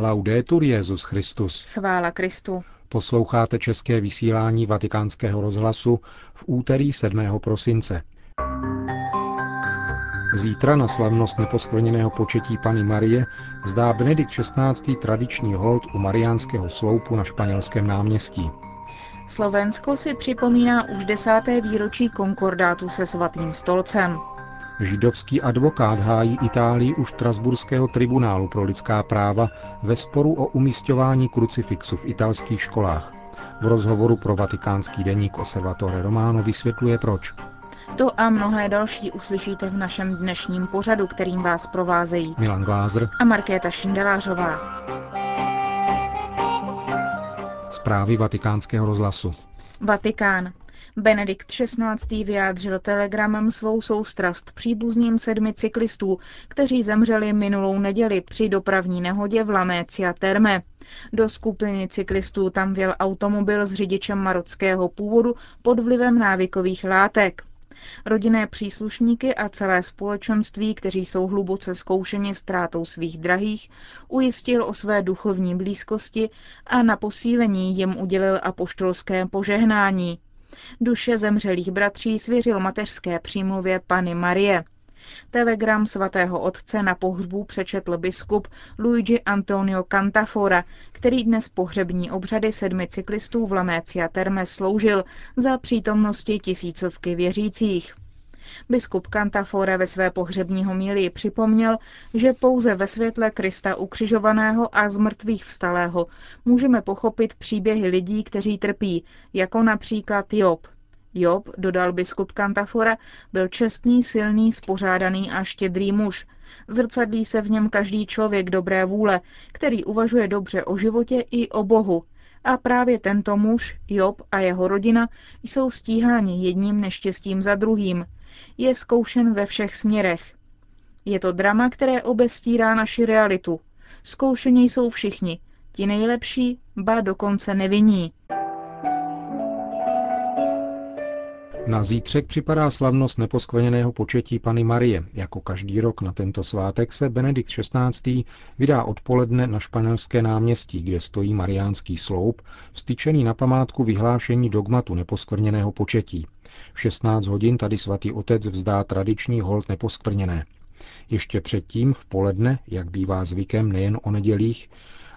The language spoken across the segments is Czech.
Laudetur Jezus Christus. Chvála Kristu. Posloucháte české vysílání Vatikánského rozhlasu v úterý 7. prosince. Zítra na slavnost neposkvrněného početí Pany Marie vzdá Benedikt XVI. tradiční hold u Mariánského sloupu na španělském náměstí. Slovensko si připomíná už desáté výročí konkordátu se svatým stolcem. Židovský advokát hájí Itálii u Štrasburského tribunálu pro lidská práva ve sporu o umístování krucifixu v italských školách. V rozhovoru pro vatikánský deník Osservatore Romano vysvětluje proč. To a mnohé další uslyšíte v našem dnešním pořadu, kterým vás provázejí Milan Glázer a Markéta Šindelářová. Zprávy vatikánského rozhlasu. Vatikán. Benedikt XVI. vyjádřil telegramem svou soustrast příbuzným sedmi cyklistů, kteří zemřeli minulou neděli při dopravní nehodě v Lamécia Terme. Do skupiny cyklistů tam věl automobil s řidičem marockého původu pod vlivem návykových látek. Rodinné příslušníky a celé společenství, kteří jsou hluboce zkoušeni ztrátou svých drahých, ujistil o své duchovní blízkosti a na posílení jim udělil apoštolské požehnání. Duše zemřelých bratří svěřil mateřské přímluvě Pany Marie. Telegram svatého otce na pohřbu přečetl biskup Luigi Antonio Cantafora, který dnes pohřební obřady sedmi cyklistů v Lamécia Terme sloužil za přítomnosti tisícovky věřících. Biskup Cantafora ve své pohřební homílii připomněl, že pouze ve světle Krista ukřižovaného a z mrtvých vstalého můžeme pochopit příběhy lidí, kteří trpí, jako například Job. Job, dodal biskup Kantafora, byl čestný, silný, spořádaný a štědrý muž. Zrcadlí se v něm každý člověk dobré vůle, který uvažuje dobře o životě i o Bohu. A právě tento muž, Job a jeho rodina jsou stíháni jedním neštěstím za druhým. Je zkoušen ve všech směrech. Je to drama, které obestírá naši realitu. Zkoušení jsou všichni. Ti nejlepší, ba dokonce nevinní. Na zítřek připadá slavnost neposkvrněného početí Pany Marie. Jako každý rok na tento svátek se Benedikt XVI. vydá odpoledne na španělské náměstí, kde stojí mariánský sloup, vstyčený na památku vyhlášení dogmatu neposkvrněného početí. V 16 hodin tady svatý otec vzdá tradiční hold neposkvrněné. Ještě předtím, v poledne, jak bývá zvykem nejen o nedělích,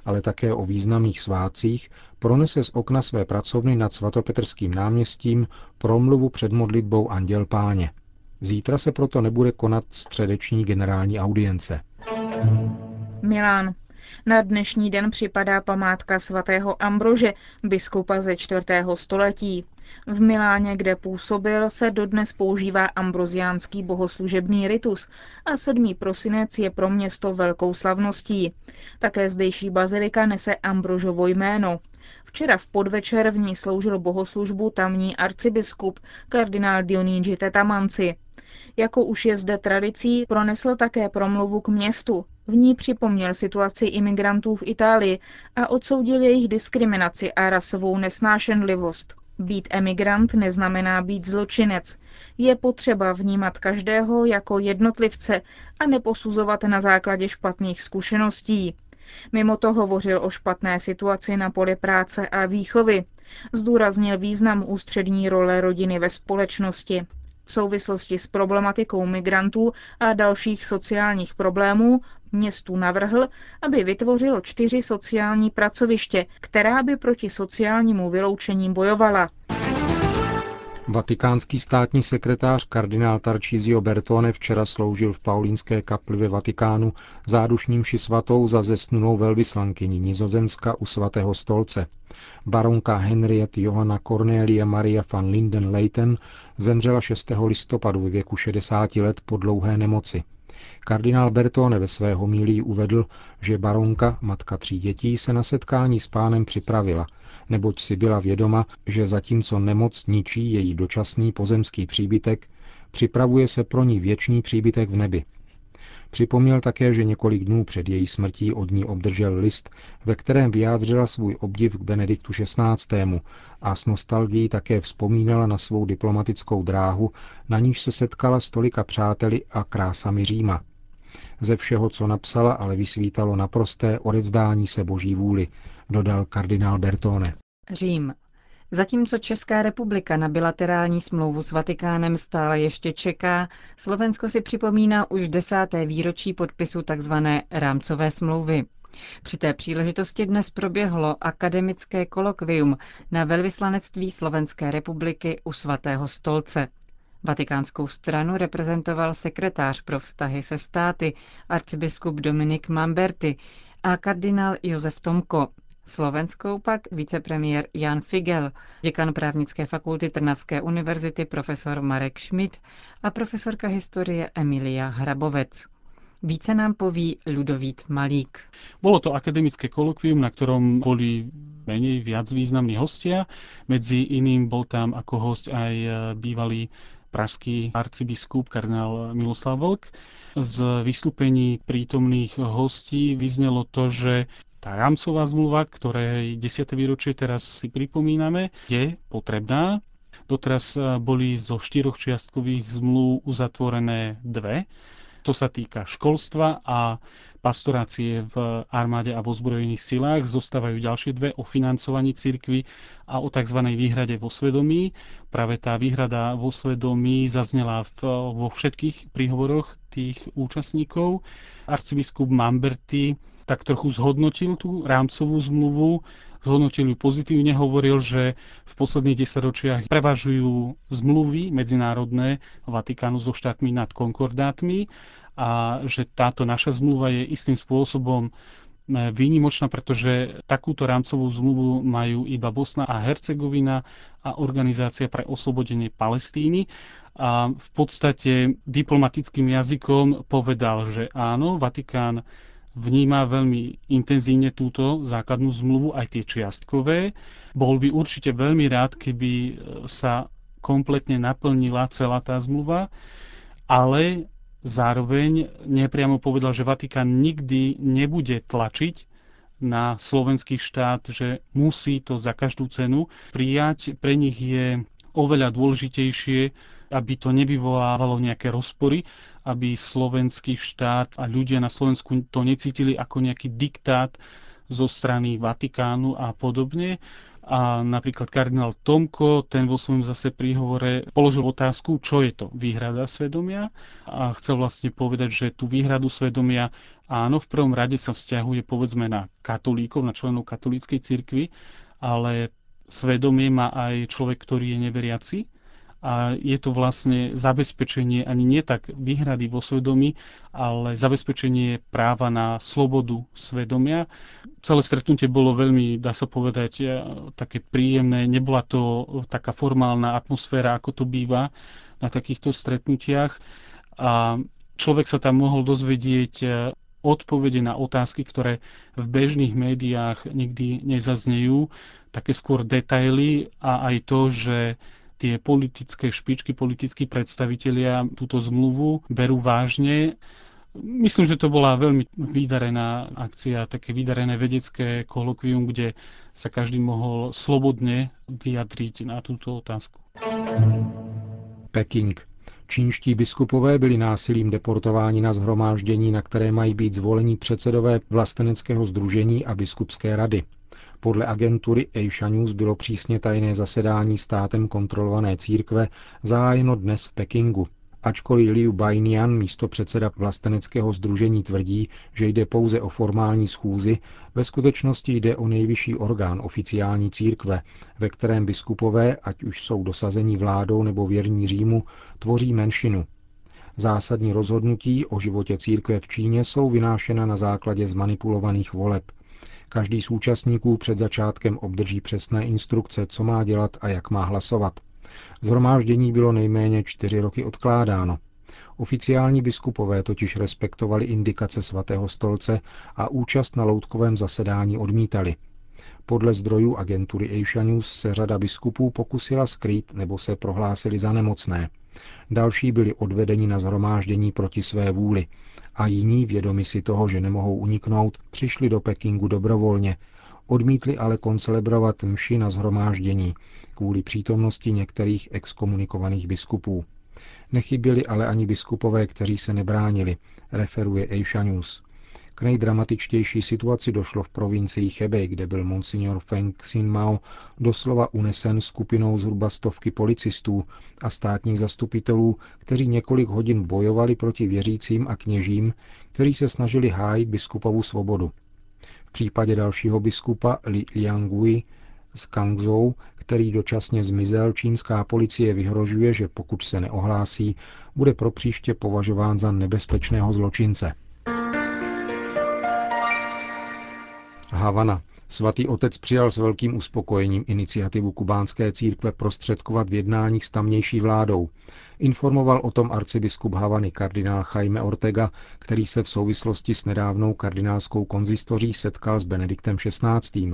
ale také o významných svátcích, pronese z okna své pracovny nad svatopetrským náměstím promluvu před modlitbou Anděl Páně. Zítra se proto nebude konat středeční generální audience. Milán. Na dnešní den připadá památka svatého Ambrože, biskupa ze 4. století. V Miláně, kde působil, se dodnes používá ambroziánský bohoslužebný ritus a 7. prosinec je pro město velkou slavností. Také zdejší bazilika nese Ambrožovo jméno. Včera v podvečer v ní sloužil bohoslužbu tamní arcibiskup kardinál Dionýži Tetamanci. Jako už je zde tradicí, pronesl také promluvu k městu. V ní připomněl situaci imigrantů v Itálii a odsoudil jejich diskriminaci a rasovou nesnášenlivost. Být emigrant neznamená být zločinec. Je potřeba vnímat každého jako jednotlivce a neposuzovat na základě špatných zkušeností. Mimo to hovořil o špatné situaci na poli práce a výchovy. Zdůraznil význam ústřední role rodiny ve společnosti. Souvislosti s problematikou migrantů a dalších sociálních problémů městu navrhl, aby vytvořilo čtyři sociální pracoviště, která by proti sociálnímu vyloučení bojovala. Vatikánský státní sekretář kardinál Tarcísio Bertone včera sloužil v Paulínské kapli ve Vatikánu zádušním ši svatou za zesnunou velvyslankyni Nizozemska u svatého stolce. Baronka Henriette Johanna Cornelia Maria van Linden Leiten zemřela 6. listopadu ve věku 60 let po dlouhé nemoci. Kardinál Bertone ve své homílii uvedl, že baronka, matka tří dětí, se na setkání s pánem připravila, neboť si byla vědoma, že zatímco nemoc ničí její dočasný pozemský příbytek, připravuje se pro ní věčný příbytek v nebi. Připomněl také, že několik dnů před její smrtí od ní obdržel list, ve kterém vyjádřila svůj obdiv k Benediktu XVI. a s nostalgií také vzpomínala na svou diplomatickou dráhu, na níž se setkala s tolika přáteli a krásami Říma. Ze všeho, co napsala, ale vysvítalo naprosté odevzdání se boží vůli, dodal kardinál Bertone. Řím. Zatímco Česká republika na bilaterální smlouvu s Vatikánem stále ještě čeká, Slovensko si připomíná už desáté výročí podpisu tzv. rámcové smlouvy. Při té příležitosti dnes proběhlo akademické kolokvium na velvyslanectví Slovenské republiky u svatého stolce. Vatikánskou stranu reprezentoval sekretář pro vztahy se státy arcibiskup Dominik Mamberti a kardinál Josef Tomko. Slovenskou pak vicepremiér Jan Figel, děkan právnické fakulty Trnavské univerzity profesor Marek Schmidt a profesorka historie Emilia Hrabovec. Více nám poví Ludovít Malík. Bolo to akademické kolokvium, na ktorom boli menej viac významní hostia. Medzi iným bol tam ako host aj e, bývalý pražský arcibiskup kardinál Miloslav Vlk. Z vystúpení prítomných hostí vyznelo to, že tá rámcová zmluva, ktorej 10. výročie teraz si pripomíname, je potrebná. Doteraz e, boli zo štyroch čiastkových zmluv uzatvorené dve to sa týka školstva a pastorácie v armáde a vo zbrojených silách. Zostávajú ďalšie dve o financovaní cirkvy a o tzv. výhrade vo svedomí. Práve tá výhrada vo svedomí zaznela v, vo všetkých príhovoroch tých účastníkov. Arcibiskup Mamberti tak trochu zhodnotil tú rámcovú zmluvu, zhodnotil ju pozitívne, hovoril, že v posledných desaťročiach prevažujú zmluvy medzinárodné Vatikánu so štátmi nad konkordátmi a že táto naša zmluva je istým spôsobom e, výnimočná, pretože takúto rámcovú zmluvu majú iba Bosna a Hercegovina a Organizácia pre oslobodenie Palestíny. A v podstate diplomatickým jazykom povedal, že áno, Vatikán vníma veľmi intenzívne túto základnú zmluvu, aj tie čiastkové. Bol by určite veľmi rád, keby e, sa kompletne naplnila celá tá zmluva, ale Zároveň nepriamo povedal, že Vatikán nikdy nebude tlačiť na slovenský štát, že musí to za každú cenu prijať. Pre nich je oveľa dôležitejšie, aby to nevyvolávalo nejaké rozpory, aby slovenský štát a ľudia na Slovensku to necítili ako nejaký diktát zo strany Vatikánu a podobne, a napríklad kardinál Tomko, ten vo svojom zase príhovore položil otázku, čo je to výhrada svedomia? A chcel vlastne povedať, že tú výhradu svedomia áno, v prvom rade sa vzťahuje povedzme na katolíkov, na členov katolíckej cirkvi, ale svedomie má aj človek, ktorý je neveriaci a je to vlastne zabezpečenie ani nie tak výhrady vo svedomí, ale zabezpečenie práva na slobodu svedomia. Celé stretnutie bolo veľmi, dá sa povedať, e, také príjemné. Nebola to taká formálna atmosféra, ako to býva na takýchto stretnutiach. A človek sa tam mohol dozvedieť e, odpovede na otázky, ktoré v bežných médiách nikdy nezaznejú, také skôr detaily a aj to, že tie politické špičky, politickí predstavitelia túto zmluvu berú vážne. Myslím, že to bola veľmi vydarená akcia, také vydarené vedecké kolokvium, kde sa každý mohol slobodne vyjadriť na túto otázku. Peking. Čínští biskupové byli násilím deportováni na zhromáždění, na které mají být zvolení předsedové vlasteneckého združení a biskupské rady. Podle agentury Asia News bylo přísně tajné zasedání státem kontrolované církve zahájeno dnes v Pekingu. Ačkoliv Liu Bainian, místo předseda vlasteneckého združení, tvrdí, že jde pouze o formální schůzi, ve skutečnosti jde o nejvyšší orgán oficiální církve, ve kterém biskupové, ať už jsou dosazení vládou nebo věrní Římu, tvoří menšinu. Zásadní rozhodnutí o životě církve v Číně jsou vynášena na základě zmanipulovaných voleb – Každý z účastníků před začátkem obdrží přesné instrukce, co má dělat a jak má hlasovat. Zhromáždění bylo nejméně čtyři roky odkládáno. Oficiální biskupové totiž respektovali indikace svatého stolce a účast na loutkovém zasedání odmítali. Podle zdrojů agentury Asia News se řada biskupů pokusila skrýt nebo se prohlásili za nemocné. Další byli odvedeni na zhromáždění proti své vůli a jiní, vědomi si toho, že nemohou uniknout, přišli do Pekingu dobrovolně, odmítli ale koncelebrovat mši na zhromáždění kvůli přítomnosti některých exkomunikovaných biskupů. Nechyběli ale ani biskupové, kteří se nebránili, referuje Asia News. K nejdramatičtější situaci došlo v provincii Hebei, kde byl monsignor Feng Xinmao doslova unesen skupinou zhruba stovky policistů a státních zastupitelů, kteří několik hodin bojovali proti věřícím a kněžím, kteří se snažili hájit biskupovu svobodu. V případě dalšího biskupa Li Liangui z Kangzhou, který dočasně zmizel, čínská policie vyhrožuje, že pokud se neohlásí, bude pro příště považován za nebezpečného zločince. Havana. Svatý otec přijal s velkým uspokojením iniciativu kubánské církve prostředkovat v jednáních s tamnější vládou. Informoval o tom arcibiskup Havany kardinál Jaime Ortega, který se v souvislosti s nedávnou kardinálskou konzistoří setkal s Benediktem XVI.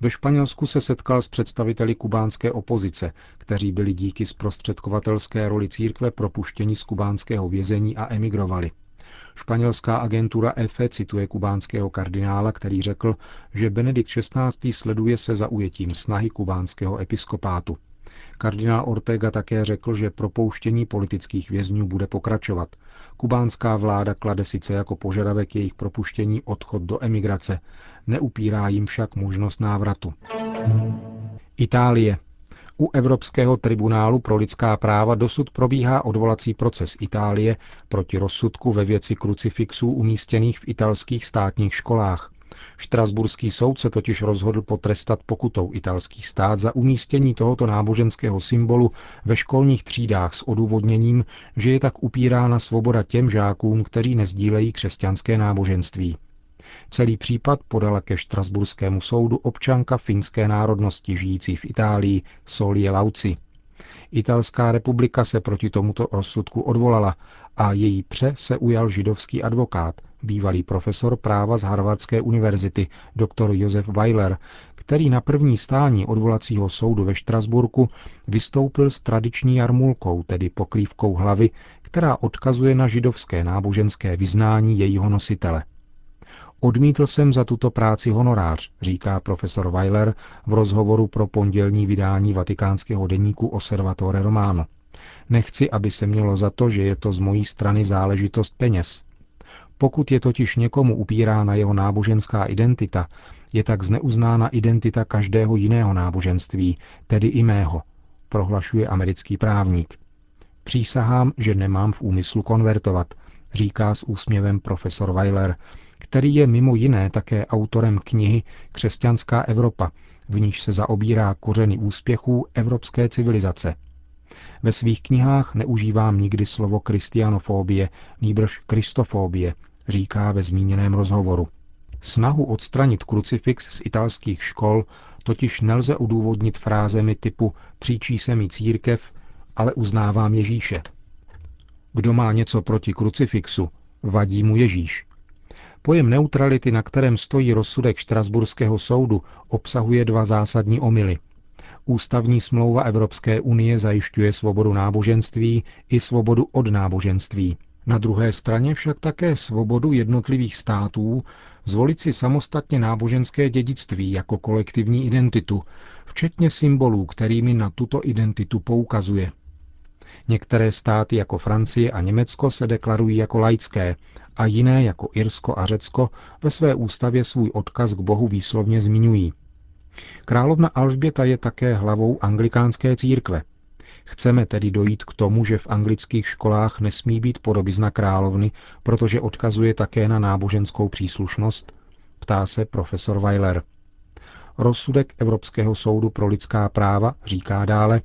Ve Španělsku se setkal s představiteli kubánské opozice, kteří byli díky zprostředkovatelské roli církve propuštěni z kubánského vězení a emigrovali. Španělská agentura EFE cituje kubánského kardinála, který řekl, že Benedikt XVI. sleduje se zaujetím snahy kubánského episkopátu. Kardinál Ortega také řekl, že propouštění politických vězňů bude pokračovat. Kubánská vláda klade sice jako požadavek jejich propuštění odchod do emigrace, neupírá jim však možnost návratu. Itálie. U Evropského tribunálu pro lidská práva dosud probíhá odvolací proces Itálie proti rozsudku ve věci krucifixů umístěných v italských státních školách. Štrasburský soud se totiž rozhodl potrestat pokutou italský stát za umístění tohoto náboženského symbolu ve školních třídách s odůvodněním, že je tak upírána svoboda těm žákům, kteří nezdílejí křesťanské náboženství. Celý případ podala ke Štrasburskému soudu občanka finské národnosti žijící v Itálii Solie Lauci. Italská republika se proti tomuto rozsudku odvolala a její pře se ujal židovský advokát, bývalý profesor práva z Harvardské univerzity, dr. Josef Weiler, který na první stání odvolacího soudu ve Štrasburku vystoupil s tradiční jarmulkou, tedy pokrývkou hlavy, která odkazuje na židovské náboženské vyznání jejího nositele. Odmítl jsem za tuto práci honorář, říká profesor Weiler v rozhovoru pro pondělní vydání vatikánského deníku Osservatore Romano. Nechci, aby se mělo za to, že je to z mojí strany záležitost peněz. Pokud je totiž někomu upírána jeho náboženská identita, je tak zneuznána identita každého jiného náboženství, tedy i mého, prohlašuje americký právník. Přísahám, že nemám v úmyslu konvertovat, říká s úsměvem profesor Weiler, který je mimo jiné také autorem knihy Křesťanská Evropa, v níž se zaobírá kořeny úspěchů evropské civilizace. Ve svých knihách neužívám nikdy slovo kristianofobie, nýbrž kristofobie, říká ve zmíněném rozhovoru. Snahu odstranit krucifix z italských škol totiž nelze udůvodnit frázemi typu příčí se mi církev, ale uznávám Ježíše. Kdo má něco proti krucifixu, vadí mu Ježíš. Pojem neutrality, na kterém stojí rozsudek Štrasburského soudu, obsahuje dva zásadní omily. Ústavní smlouva Evropské unie zajišťuje svobodu náboženství i svobodu od náboženství. Na druhé straně však také svobodu jednotlivých států zvolit si samostatně náboženské dědictví jako kolektivní identitu, včetně symbolů, kterými na tuto identitu poukazuje. Některé státy jako Francie a Německo se deklarují jako laické a jiné jako Irsko a Řecko ve své ústavě svůj odkaz k Bohu výslovně zmiňují. Královna Alžběta je také hlavou anglikánské církve. Chceme tedy dojít k tomu, že v anglických školách nesmí být podobizna královny, protože odkazuje také na náboženskou příslušnost? Ptá se profesor Weiler. Rozsudek Evropského soudu pro lidská práva říká dále,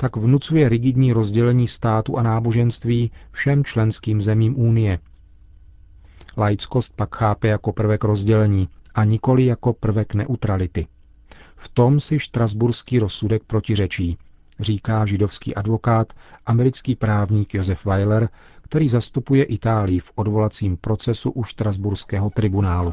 tak vnucuje rigidní rozdělení státu a náboženství všem členským zemím Unie. Laickost pak chápe jako prvek rozdělení a nikoli jako prvek neutrality. V tom si štrasburský rozsudek protiřečí, říká židovský advokát, americký právník Josef Weiler, který zastupuje Itálii v odvolacím procesu u štrasburského tribunálu.